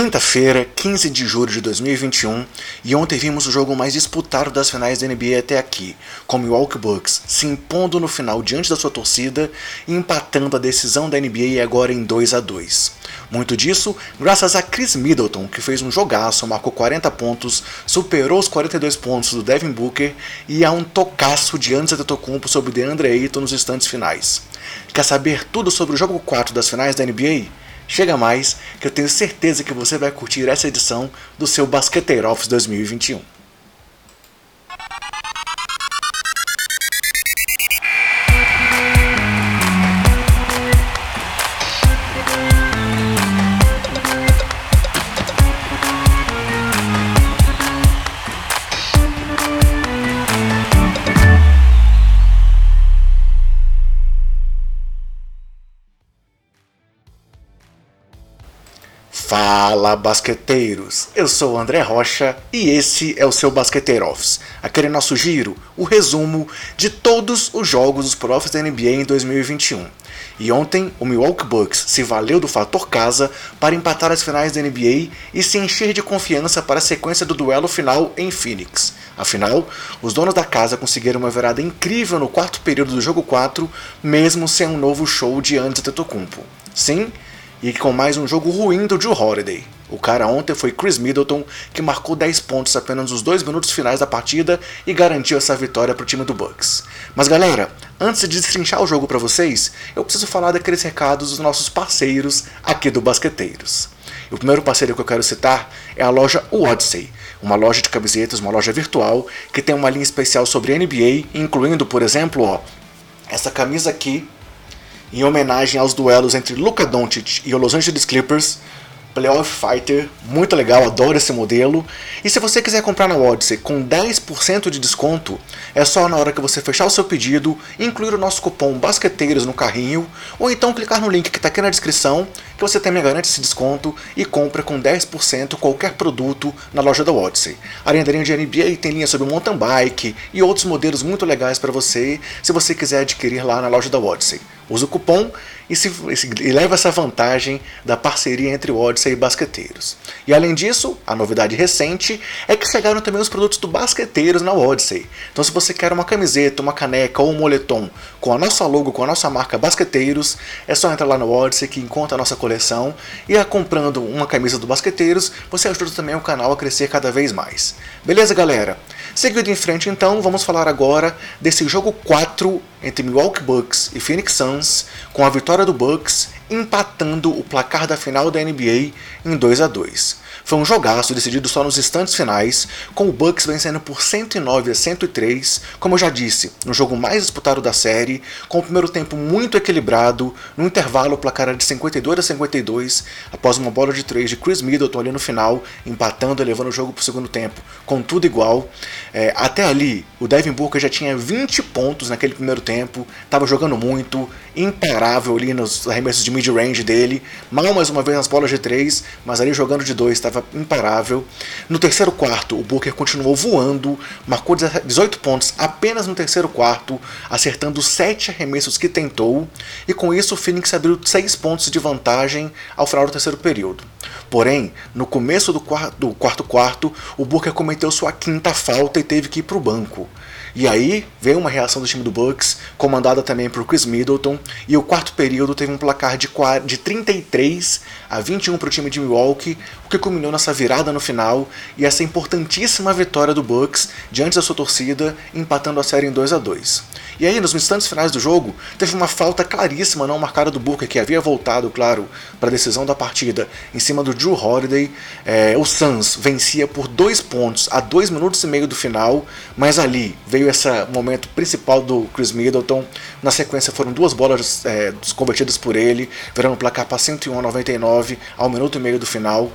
Quinta-feira, 15 de julho de 2021, e ontem vimos o jogo mais disputado das finais da NBA até aqui, com Milwaukee Bucks se impondo no final diante da sua torcida e empatando a decisão da NBA agora em 2 a 2. Muito disso graças a Chris Middleton, que fez um jogaço, marcou 40 pontos, superou os 42 pontos do Devin Booker e a um tocaço de Giannis Antetokounmpo sobre DeAndre Ayton nos instantes finais. Quer saber tudo sobre o jogo 4 das finais da NBA? Chega mais, que eu tenho certeza que você vai curtir essa edição do seu Basqueteiro Office 2021. Fala basqueteiros, eu sou o André Rocha e esse é o seu Basqueteiro Office, aquele nosso giro, o resumo de todos os jogos dos Profs da NBA em 2021. E ontem o Milwaukee Bucks se valeu do fator casa para empatar as finais da NBA e se encher de confiança para a sequência do duelo final em Phoenix. Afinal, os donos da casa conseguiram uma virada incrível no quarto período do jogo 4, mesmo sem um novo show de Antetokounmpo. Sim, e com mais um jogo ruim do Joe Holiday. O cara ontem foi Chris Middleton, que marcou 10 pontos apenas nos dois minutos finais da partida e garantiu essa vitória para o time do Bucks. Mas galera, antes de destrinchar o jogo para vocês, eu preciso falar daqueles recados dos nossos parceiros aqui do Basqueteiros. O primeiro parceiro que eu quero citar é a loja Odyssey, uma loja de camisetas, uma loja virtual que tem uma linha especial sobre NBA, incluindo, por exemplo, ó, essa camisa aqui em homenagem aos duelos entre Luka Doncic e os Los Angeles Clippers. Playoff Fighter, muito legal, adoro esse modelo. E se você quiser comprar na Odyssey com 10% de desconto, é só na hora que você fechar o seu pedido, incluir o nosso cupom Basqueteiros no carrinho, ou então clicar no link que está aqui na descrição, que você também garante esse desconto e compra com 10% qualquer produto na loja da Odyssey. Da linha de NBA, tem linha sobre mountain bike e outros modelos muito legais para você, se você quiser adquirir lá na loja da Odyssey. Usa o cupom e, se, e leva essa vantagem da parceria entre o Odyssey e Basqueteiros. E além disso, a novidade recente é que chegaram também os produtos do Basqueteiros na Odyssey. Então se você quer uma camiseta, uma caneca ou um moletom com a nossa logo, com a nossa marca Basqueteiros, é só entrar lá no Odyssey que encontra a nossa coleção e a comprando uma camisa do Basqueteiros, você ajuda também o canal a crescer cada vez mais. Beleza, galera? Seguindo em frente, então, vamos falar agora desse jogo 4 entre Milwaukee Bucks e Phoenix Suns, com a vitória do Bucks empatando o placar da final da NBA em 2 a 2. Foi um jogaço decidido só nos instantes finais, com o Bucks vencendo por 109 a 103, como eu já disse, no jogo mais disputado da série, com o primeiro tempo muito equilibrado, no intervalo o placar de 52 a 52, após uma bola de 3 de Chris Middleton ali no final, empatando e levando o jogo para o segundo tempo, com tudo igual. É, até ali, o Devin Booker já tinha 20 pontos naquele primeiro tempo, estava jogando muito, imparável ali nos arremessos de mid-range dele, mal mais uma vez nas bolas de 3, mas ali jogando de 2 estava imparável. No terceiro quarto, o Booker continuou voando, marcou 18 pontos apenas no terceiro quarto, acertando 7 arremessos que tentou, e com isso o Phoenix abriu 6 pontos de vantagem ao final do terceiro período. Porém, no começo do quarto, do quarto quarto, o Booker cometeu sua quinta falta e teve que ir para o banco. E aí veio uma reação do time do Bucks, comandada também por Chris Middleton, e o quarto período teve um placar de, de 33 a 21 para o time de Milwaukee, o que culminou nessa virada no final e essa importantíssima vitória do Bucks diante da sua torcida, empatando a série em 2 a 2. E aí, nos instantes finais do jogo, teve uma falta claríssima não marcada do Booker, que havia voltado, claro, para a decisão da partida em cima do Drew Holiday. É, o Suns vencia por dois pontos a dois minutos e meio do final, mas ali veio esse momento principal do Chris Middleton. Na sequência foram duas bolas é, convertidas por ele, virando o placar para 101 a 99 ao minuto e meio do final.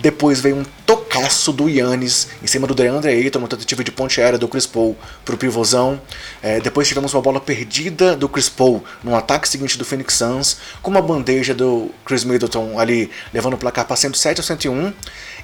Depois veio um tocaço do Yannis em cima do DeAndre Ayton, uma tentativa de ponte aérea do Chris Paul para o pivôzão. É, depois tivemos uma bola perdida do Chris Paul no ataque seguinte do Phoenix Suns, com uma bandeja do Chris Middleton ali levando o placar para 107 a 101.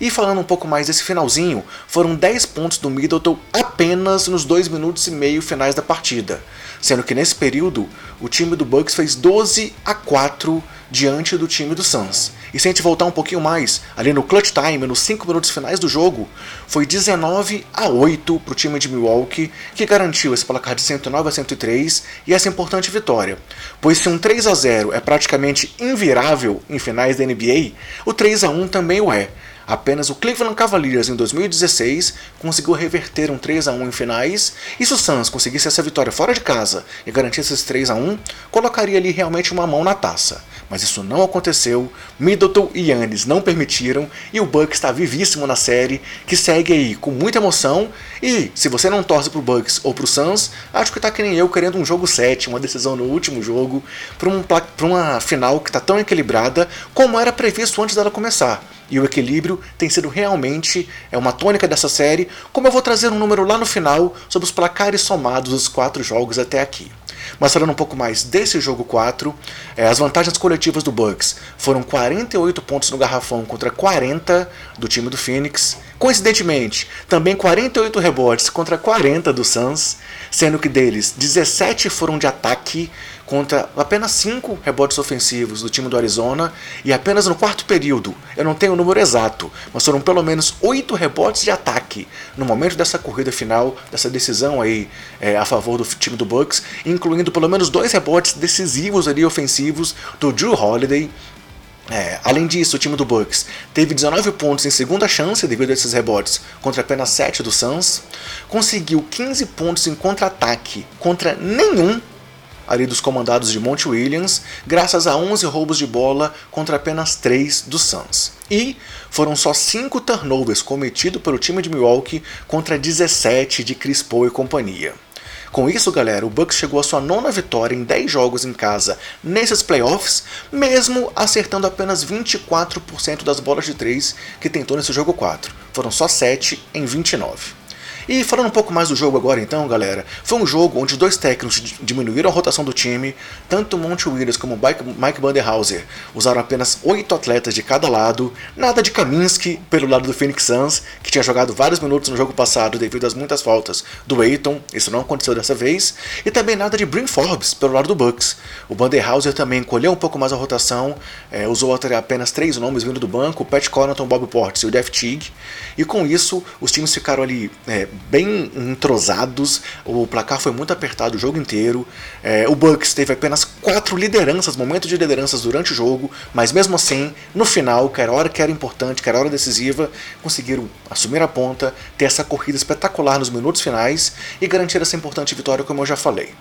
E falando um pouco mais desse finalzinho, foram 10 pontos do Middleton apenas nos 2 minutos e meio finais da partida, sendo que nesse período o time do Bucks fez 12 a 4 diante do time do Suns. E se a gente voltar um pouquinho mais, ali no clutch time, nos 5 minutos finais do jogo, foi 19 a 8 para o time de Milwaukee, que garantiu esse placar de 109 a 103 e essa importante vitória. Pois se um 3 a 0 é praticamente invirável em finais da NBA, o 3 a 1 também o é. Apenas o Cleveland Cavaliers em 2016 conseguiu reverter um 3 a 1 em finais, e se o Suns conseguisse essa vitória fora de casa e garantisse esse 3 a 1, colocaria ali realmente uma mão na taça. Mas isso não aconteceu, Middleton e Yannis não permitiram e o Bucks está vivíssimo na série, que segue aí com muita emoção. E se você não torce pro Bucks ou pro Suns, acho que tá que nem eu querendo um jogo 7, uma decisão no último jogo, para um, uma final que tá tão equilibrada como era previsto antes dela começar e o equilíbrio tem sido realmente é uma tônica dessa série, como eu vou trazer um número lá no final sobre os placares somados dos quatro jogos até aqui. Mas falando um pouco mais desse jogo 4, é, as vantagens coletivas do Bucks foram 48 pontos no garrafão contra 40 do time do Phoenix. Coincidentemente, também 48 rebotes contra 40 do Suns, sendo que deles 17 foram de ataque contra apenas 5 rebotes ofensivos do time do Arizona e apenas no quarto período, eu não tenho o número exato, mas foram pelo menos 8 rebotes de ataque no momento dessa corrida final, dessa decisão aí é, a favor do time do Bucks, incluindo pelo menos dois rebotes decisivos ali ofensivos do Drew Holiday. É, além disso, o time do Bucks teve 19 pontos em segunda chance devido a esses rebotes contra apenas 7 do Suns, conseguiu 15 pontos em contra-ataque contra nenhum ali dos comandados de Monte Williams, graças a 11 roubos de bola contra apenas 3 do Suns. E foram só 5 turnovers cometidos pelo time de Milwaukee contra 17 de Chris Paul e companhia. Com isso, galera, o Bucks chegou à sua nona vitória em 10 jogos em casa nesses playoffs, mesmo acertando apenas 24% das bolas de 3 que tentou nesse jogo 4. Foram só 7 em 29. E falando um pouco mais do jogo agora então, galera, foi um jogo onde dois técnicos diminuíram a rotação do time, tanto Monte Williams como Mike Banderhauser usaram apenas oito atletas de cada lado, nada de Kaminsky pelo lado do Phoenix Suns, que tinha jogado vários minutos no jogo passado devido às muitas faltas do Aiton, isso não aconteceu dessa vez, e também nada de Brin Forbes pelo lado do Bucks. O Banderhauser também encolheu um pouco mais a rotação, é, usou apenas três nomes vindo do banco, Pat Connaughton, Bob Portis e o Def Teague, e com isso os times ficaram ali é, bem entrosados, o placar foi muito apertado o jogo inteiro. É, o Bucks teve apenas quatro lideranças, momentos de lideranças durante o jogo, mas mesmo assim, no final, que era hora que era importante, que era hora decisiva, conseguiram assumir a ponta, ter essa corrida espetacular nos minutos finais e garantir essa importante vitória, como eu já falei.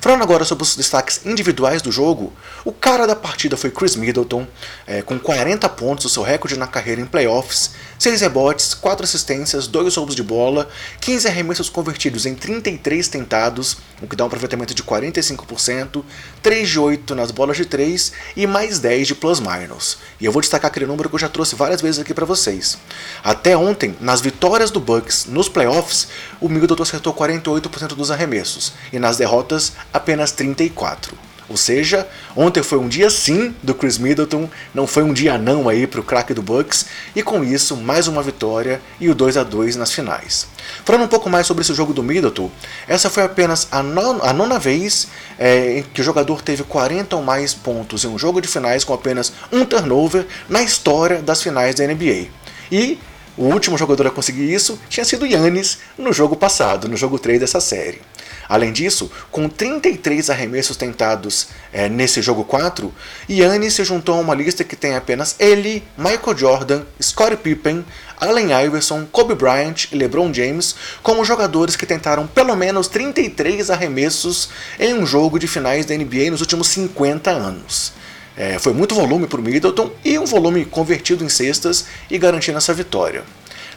Falando agora sobre os destaques individuais do jogo, o cara da partida foi Chris Middleton, é, com 40 pontos, o seu recorde na carreira em playoffs, 6 rebotes, 4 assistências, 2 roubos de bola, 15 arremessos convertidos em 33 tentados, o que dá um aproveitamento de 45%, 3 de 8 nas bolas de 3 e mais 10 de plus-minus. E eu vou destacar aquele número que eu já trouxe várias vezes aqui para vocês. Até ontem, nas vitórias do Bucks nos playoffs, o Middleton acertou 48% dos arremessos, e nas derrotas, apenas 34%. Ou seja, ontem foi um dia sim do Chris Middleton, não foi um dia não aí para o craque do Bucks, e com isso mais uma vitória e o 2 a 2 nas finais. Falando um pouco mais sobre esse jogo do Middleton, essa foi apenas a nona, a nona vez é, que o jogador teve 40 ou mais pontos em um jogo de finais com apenas um turnover na história das finais da NBA. E o último jogador a conseguir isso tinha sido Yannis no jogo passado, no jogo 3 dessa série. Além disso, com 33 arremessos tentados é, nesse jogo 4, Yannis se juntou a uma lista que tem apenas ele, Michael Jordan, Scottie Pippen, Allen Iverson, Kobe Bryant e LeBron James como jogadores que tentaram pelo menos 33 arremessos em um jogo de finais da NBA nos últimos 50 anos. É, foi muito volume para o Middleton e um volume convertido em cestas e garantindo essa vitória.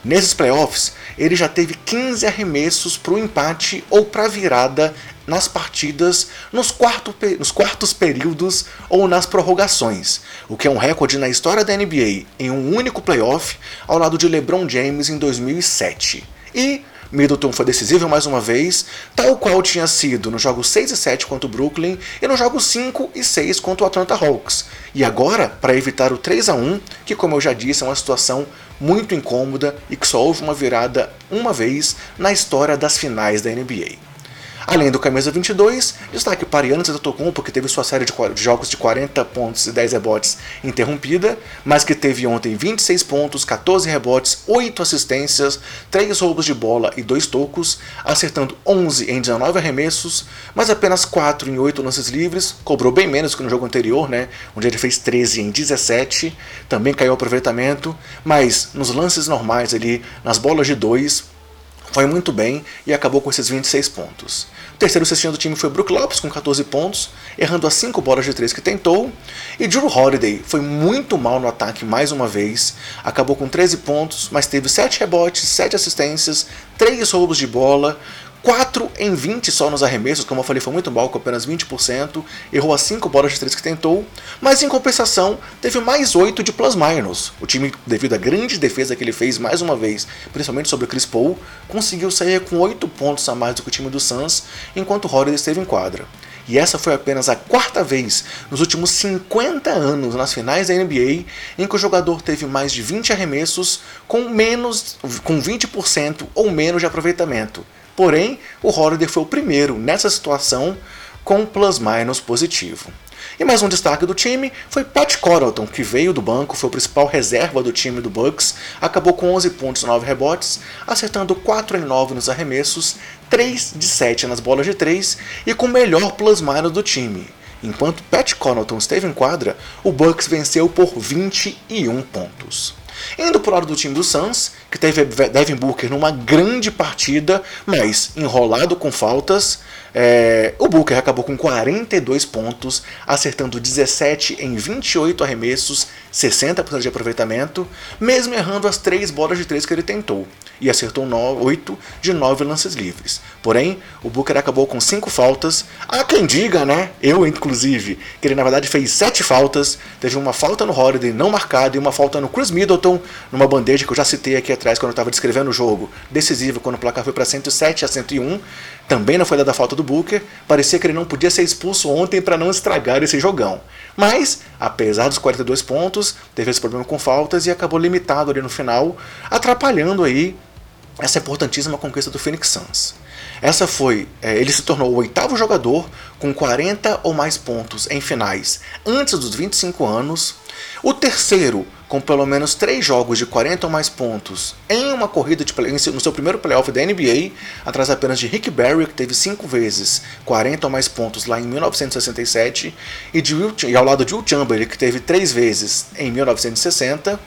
Nesses playoffs, ele já teve 15 arremessos para o empate ou para virada nas partidas nos, quarto, nos quartos períodos ou nas prorrogações, o que é um recorde na história da NBA em um único playoff, ao lado de LeBron James em 2007. E Middleton foi decisivo mais uma vez, tal qual tinha sido no jogo 6 e 7 contra o Brooklyn e no jogo 5 e 6 contra o Atlanta Hawks. E agora, para evitar o 3 a 1 que como eu já disse é uma situação muito incômoda e que só houve uma virada uma vez na história das finais da NBA. Além do camisa 22, destaque para Yannis Antetokounmpo, que teve sua série de jogos de 40 pontos e 10 rebotes interrompida, mas que teve ontem 26 pontos, 14 rebotes, 8 assistências, 3 roubos de bola e 2 tocos, acertando 11 em 19 arremessos, mas apenas 4 em 8 lances livres, cobrou bem menos que no jogo anterior, né, onde ele fez 13 em 17, também caiu o aproveitamento, mas nos lances normais ali, nas bolas de 2, foi muito bem e acabou com esses 26 pontos. O terceiro cestinho do time foi Brook Lopes com 14 pontos, errando as 5 bolas de 3 que tentou. E Drew Holiday foi muito mal no ataque mais uma vez, acabou com 13 pontos, mas teve 7 rebotes, 7 assistências, 3 roubos de bola, 4 em 20 só nos arremessos, como eu falei, foi muito mal, com apenas 20%, errou as 5 bolas de 3 que tentou, mas em compensação teve mais 8 de plus-minus. O time, devido à grande defesa que ele fez mais uma vez, principalmente sobre o Chris Paul, conseguiu sair com 8 pontos a mais do que o time do Suns, enquanto o esteve em quadra. E essa foi apenas a quarta vez nos últimos 50 anos nas finais da NBA em que o jogador teve mais de 20 arremessos com menos com 20% ou menos de aproveitamento. Porém, o Holiday foi o primeiro nessa situação com plus-minus positivo. E mais um destaque do time foi Pat Connaughton, que veio do banco, foi o principal reserva do time do Bucks, acabou com 11 pontos e 9 rebotes, acertando 4 em 9 nos arremessos, 3 de 7 nas bolas de 3 e com o melhor plus-minus do time. Enquanto Pat Connaughton esteve em quadra, o Bucks venceu por 21 pontos. Indo para o lado do time do Suns, que teve Devin Booker numa grande partida, mas enrolado com faltas, é, o Booker acabou com 42 pontos, acertando 17 em 28 arremessos, 60% de aproveitamento, mesmo errando as 3 bolas de 3 que ele tentou, e acertou 8 de 9 lances livres. Porém, o Booker acabou com 5 faltas. Há quem diga, né? Eu, inclusive, que ele na verdade fez 7 faltas. Teve uma falta no Holiday não marcada e uma falta no Chris Middleton, numa bandeja que eu já citei aqui atrás quando eu estava descrevendo o jogo. Decisivo, quando o placar foi para 107 a 101. Também não foi dada a falta do Booker. Parecia que ele não podia ser expulso ontem para não estragar esse jogão. Mas, apesar dos 42 pontos, teve esse problema com faltas e acabou limitado ali no final, atrapalhando aí essa importantíssima conquista do Phoenix Suns. Essa foi, é, ele se tornou o oitavo jogador com 40 ou mais pontos em finais antes dos 25 anos, o terceiro com pelo menos três jogos de 40 ou mais pontos em uma corrida de no seu primeiro playoff da NBA, atrás apenas de Rick Barry, que teve cinco vezes 40 ou mais pontos lá em 1967, e, de e ao lado de Will Chamberlain, que teve três vezes em 1960.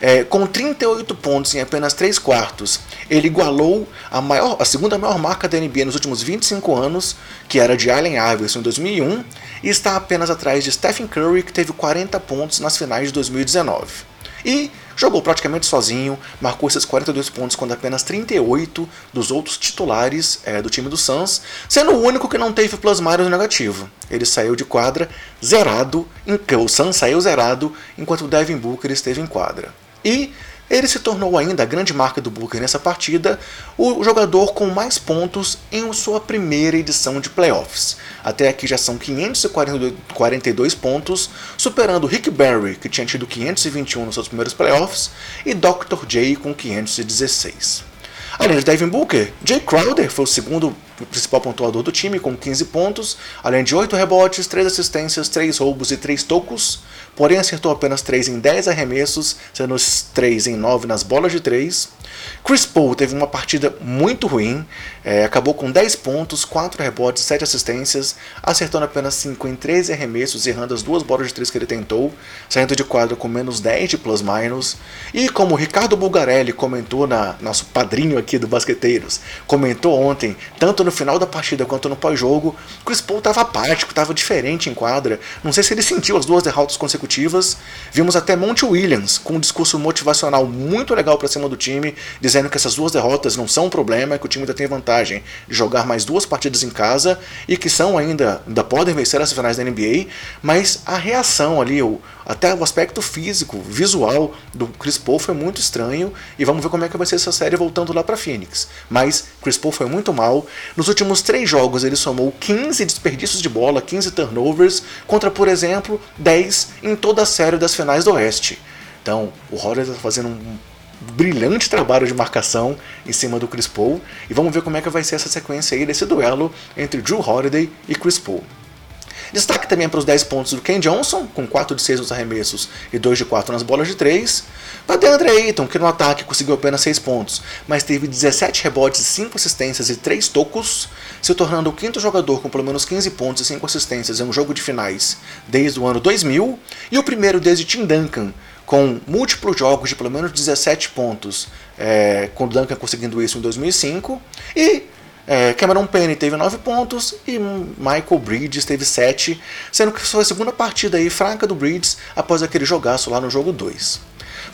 É, com 38 pontos em apenas 3 quartos, ele igualou a, maior, a segunda maior marca da NBA nos últimos 25 anos, que era de Allen Iverson em 2001, e está apenas atrás de Stephen Curry, que teve 40 pontos nas finais de 2019. E jogou praticamente sozinho, marcou esses 42 pontos quando apenas 38 dos outros titulares é, do time do Suns, sendo o único que não teve plus-minus negativo. Ele saiu de quadra zerado, o Suns saiu zerado, enquanto o Devin Booker esteve em quadra. E ele se tornou ainda a grande marca do Booker nessa partida, o jogador com mais pontos em sua primeira edição de playoffs. Até aqui já são 542 pontos, superando Rick Barry, que tinha tido 521 nos seus primeiros playoffs, e Dr. J com 516. Além de Devin Booker, Jay Crowder foi o segundo principal pontuador do time, com 15 pontos, além de 8 rebotes, 3 assistências, 3 roubos e 3 tocos, porém acertou apenas 3 em 10 arremessos, sendo 3 em 9 nas bolas de 3. Chris Paul teve uma partida muito ruim, é, acabou com 10 pontos, 4 rebotes, 7 assistências, acertando apenas 5 em 13 arremessos, errando as duas bolas de 3 que ele tentou, saindo de quadro com menos 10 de plus-minus. E como o Ricardo Bulgarelli comentou, na, nosso padrinho aqui do Basqueteiros, comentou ontem, tanto no final da partida quanto no pós-jogo, Chris Paul estava apático, estava diferente em quadra. Não sei se ele sentiu as duas derrotas consecutivas. Vimos até Monty Williams com um discurso motivacional muito legal para cima do time, dizendo que essas duas derrotas não são um problema, que o time ainda tem vantagem de jogar mais duas partidas em casa e que são ainda, ainda podem vencer as finais da NBA, mas a reação ali, o, até o aspecto físico, visual do Chris Paul foi muito estranho e vamos ver como é que vai ser essa série voltando lá para Phoenix. Mas Chris Paul foi muito mal. Nos últimos três jogos ele somou 15 desperdícios de bola, 15 turnovers, contra, por exemplo, 10 em toda a série das finais do Oeste. Então, o Holiday está fazendo um brilhante trabalho de marcação em cima do Chris Paul. E vamos ver como é que vai ser essa sequência aí desse duelo entre Drew Holiday e Chris Paul. Destaque também para os 10 pontos do Ken Johnson, com 4 de 6 nos arremessos e 2 de 4 nas bolas de 3. Para DeAndre Ayton, que no ataque conseguiu apenas 6 pontos, mas teve 17 rebotes, 5 assistências e 3 tocos, se tornando o quinto jogador com pelo menos 15 pontos e 5 assistências em um jogo de finais desde o ano 2000, e o primeiro desde Tim Duncan, com múltiplos jogos de pelo menos 17 pontos, é, com Duncan conseguindo isso em 2005, e é, Cameron Payne teve 9 pontos e Michael Bridges teve 7, sendo que foi a segunda partida aí fraca do Bridges após aquele jogaço lá no jogo 2.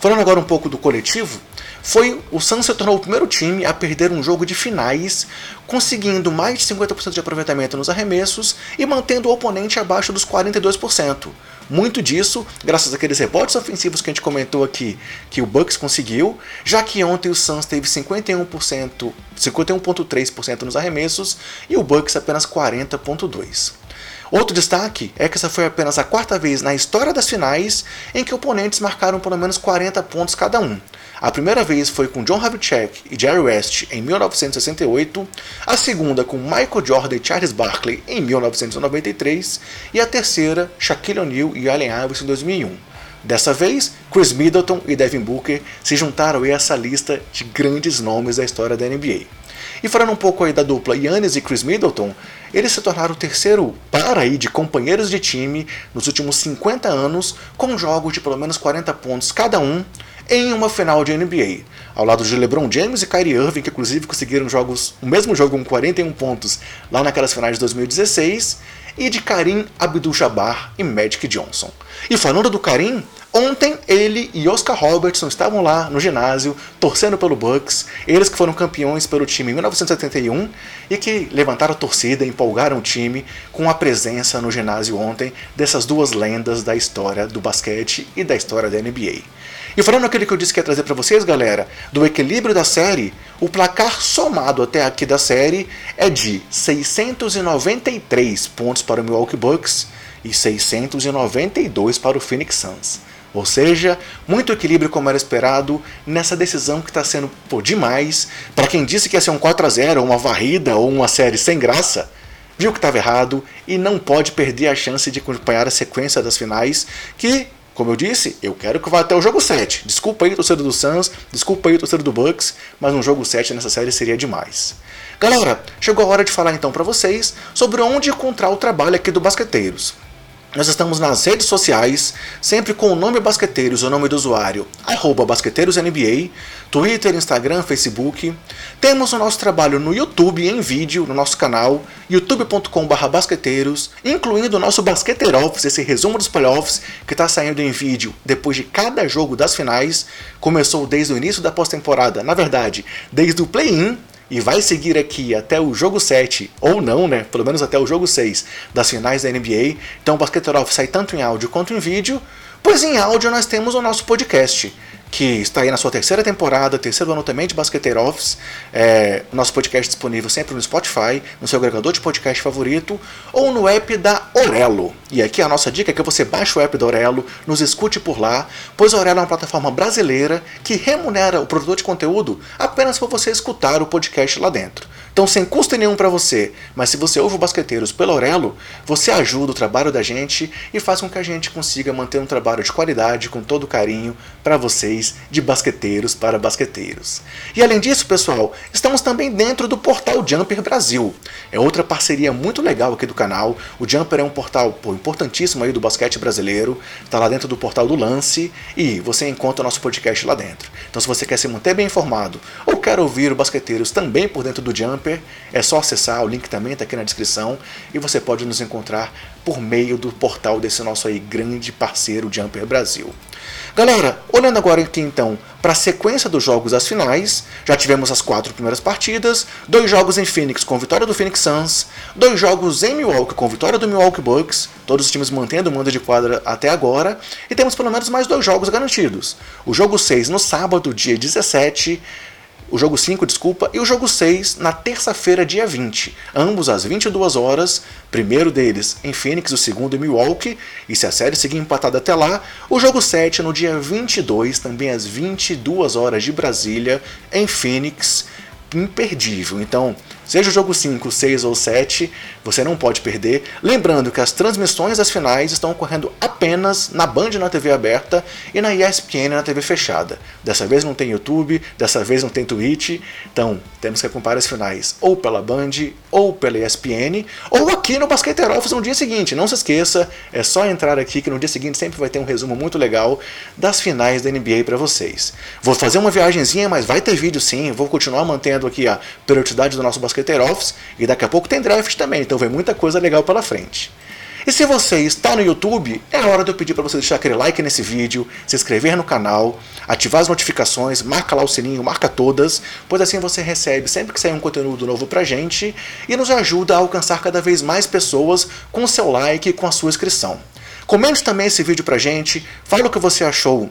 Falando agora um pouco do coletivo, foi o Suns se tornou o primeiro time a perder um jogo de finais, conseguindo mais de 50% de aproveitamento nos arremessos e mantendo o oponente abaixo dos 42%, muito disso, graças àqueles rebotes ofensivos que a gente comentou aqui, que o Bucks conseguiu, já que ontem o Suns teve 51%, 51.3% nos arremessos e o Bucks apenas 40.2%. Outro destaque é que essa foi apenas a quarta vez na história das finais em que oponentes marcaram pelo menos 40 pontos cada um. A primeira vez foi com John Havlicek e Jerry West em 1968, a segunda com Michael Jordan e Charles Barkley em 1993 e a terceira Shaquille O'Neal e Allen Iverson em 2001. Dessa vez, Chris Middleton e Devin Booker se juntaram a essa lista de grandes nomes da história da NBA. E falando um pouco aí da dupla Yannis e Chris Middleton, eles se tornaram o terceiro par aí de companheiros de time nos últimos 50 anos, com jogos de pelo menos 40 pontos cada um, em uma final de NBA, ao lado de LeBron James e Kyrie Irving, que inclusive conseguiram jogos, o mesmo jogo com 41 pontos lá naquelas finais de 2016, e de Karim Abdul-Jabbar e Magic Johnson. E falando do Karim, ontem ele e Oscar Robertson estavam lá no ginásio torcendo pelo Bucks, eles que foram campeões pelo time em 1971 e que levantaram a torcida, empolgaram o time com a presença no ginásio ontem dessas duas lendas da história do basquete e da história da NBA. E falando aquilo que eu disse que ia trazer para vocês, galera, do equilíbrio da série, o placar somado até aqui da série é de 693 pontos para o Milwaukee Bucks e 692 para o Phoenix Suns. Ou seja, muito equilíbrio como era esperado nessa decisão que está sendo pô, demais. Para quem disse que ia ser um 4 a 0 uma varrida ou uma série sem graça, viu que estava errado e não pode perder a chance de acompanhar a sequência das finais, que como eu disse, eu quero que vá até o jogo 7. Desculpa aí, torcedor do Suns, desculpa aí, torcedor do Bucks, mas um jogo 7 nessa série seria demais. Galera, chegou a hora de falar então para vocês sobre onde encontrar o trabalho aqui do Basqueteiros. Nós estamos nas redes sociais, sempre com o nome Basqueteiros, o nome do usuário, arroba BasqueteirosNBA, Twitter, Instagram, Facebook. Temos o nosso trabalho no YouTube em vídeo, no nosso canal, youtube.com.br basqueteiros, incluindo o nosso Basqueteiro Office, esse resumo dos playoffs que está saindo em vídeo depois de cada jogo das finais. Começou desde o início da pós-temporada, na verdade, desde o play-in e vai seguir aqui até o jogo 7, ou não, né? Pelo menos até o jogo 6 das finais da NBA. Então o Basquetebol sai tanto em áudio quanto em vídeo, pois em áudio nós temos o nosso podcast que está aí na sua terceira temporada, terceiro ano também de Basqueteiro Office. É, nosso podcast disponível sempre no Spotify, no seu agregador de podcast favorito, ou no app da Orelo. E aqui a nossa dica é que você baixe o app da Orelo, nos escute por lá, pois a Orelo é uma plataforma brasileira que remunera o produtor de conteúdo apenas por você escutar o podcast lá dentro. Então, sem custo nenhum para você, mas se você ouve o Basqueteiros pelo Aurelo, você ajuda o trabalho da gente e faz com que a gente consiga manter um trabalho de qualidade com todo carinho para vocês, de basqueteiros para basqueteiros. E além disso, pessoal, estamos também dentro do portal Jumper Brasil. É outra parceria muito legal aqui do canal. O Jumper é um portal pô, importantíssimo aí do basquete brasileiro, está lá dentro do portal do Lance e você encontra o nosso podcast lá dentro. Então, se você quer se manter bem informado ou quer ouvir o Basqueteiros também por dentro do Jumper. É só acessar, o link também está aqui na descrição e você pode nos encontrar por meio do portal desse nosso aí grande parceiro Jumper Brasil. Galera, olhando agora aqui então para a sequência dos jogos das finais, já tivemos as quatro primeiras partidas, dois jogos em Phoenix com vitória do Phoenix Suns, dois jogos em Milwaukee com vitória do Milwaukee Bucks, todos os times mantendo o mando de quadra até agora, e temos pelo menos mais dois jogos garantidos. O jogo 6 no sábado, dia 17, o jogo 5, desculpa, e o jogo 6 na terça-feira, dia 20, ambos às 22 horas, primeiro deles em Phoenix, o segundo em Milwaukee, e se a série seguir empatada até lá, o jogo 7 no dia 22, também às 22 horas de Brasília, em Phoenix, imperdível. Então, seja o jogo 5, 6 ou 7, você não pode perder. Lembrando que as transmissões das finais estão ocorrendo apenas na Band na TV aberta e na ESPN na TV fechada. Dessa vez não tem YouTube, dessa vez não tem Twitch, então temos que acompanhar as finais ou pela Band ou pela ESPN ou aqui no Basqueteiro Office no dia seguinte. Não se esqueça, é só entrar aqui que no dia seguinte sempre vai ter um resumo muito legal das finais da NBA para vocês. Vou fazer uma viagemzinha, mas vai ter vídeo sim, vou continuar mantendo aqui a periodicidade do nosso Basqueteiro Office e daqui a pouco tem draft também então vem muita coisa legal pela frente. E se você está no YouTube, é hora de eu pedir para você deixar aquele like nesse vídeo, se inscrever no canal, ativar as notificações, marca lá o sininho, marca todas, pois assim você recebe sempre que sair um conteúdo novo pra gente e nos ajuda a alcançar cada vez mais pessoas com o seu like e com a sua inscrição. Comente também esse vídeo pra gente, fale o que você achou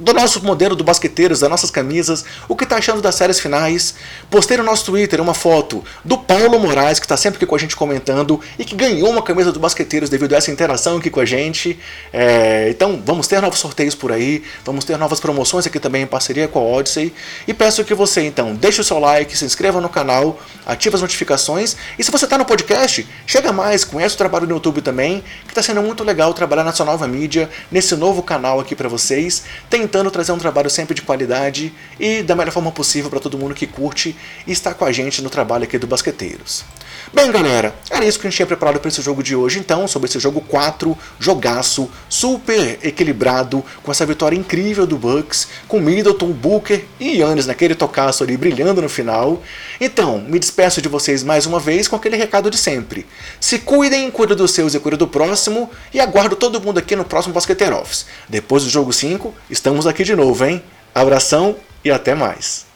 do nosso modelo do basqueteiros, das nossas camisas, o que está achando das séries finais. Postei no nosso Twitter uma foto do Paulo Moraes, que está sempre aqui com a gente comentando e que ganhou uma camisa do basqueteiros devido a essa interação aqui com a gente. É, então vamos ter novos sorteios por aí, vamos ter novas promoções aqui também em parceria com a Odyssey. E peço que você então deixe o seu like, se inscreva no canal, ative as notificações. E se você está no podcast, chega mais, conhece o trabalho no YouTube também, que está sendo muito legal trabalhar nessa nova mídia, nesse novo canal aqui para vocês. Tem tentando trazer um trabalho sempre de qualidade e da melhor forma possível para todo mundo que curte e está com a gente no trabalho aqui do Basqueteiros. Bem, galera, era isso que a gente tinha preparado para esse jogo de hoje, então, sobre esse jogo 4, jogaço, super equilibrado, com essa vitória incrível do Bucks, com Middleton, Booker e Yannis naquele tocaço ali brilhando no final. Então, me despeço de vocês mais uma vez com aquele recado de sempre. Se cuidem, cuidem dos seus e cuidem do próximo, e aguardo todo mundo aqui no próximo Basqueteiro Office. Depois do jogo 5, estamos aqui de novo, hein? Abração e até mais.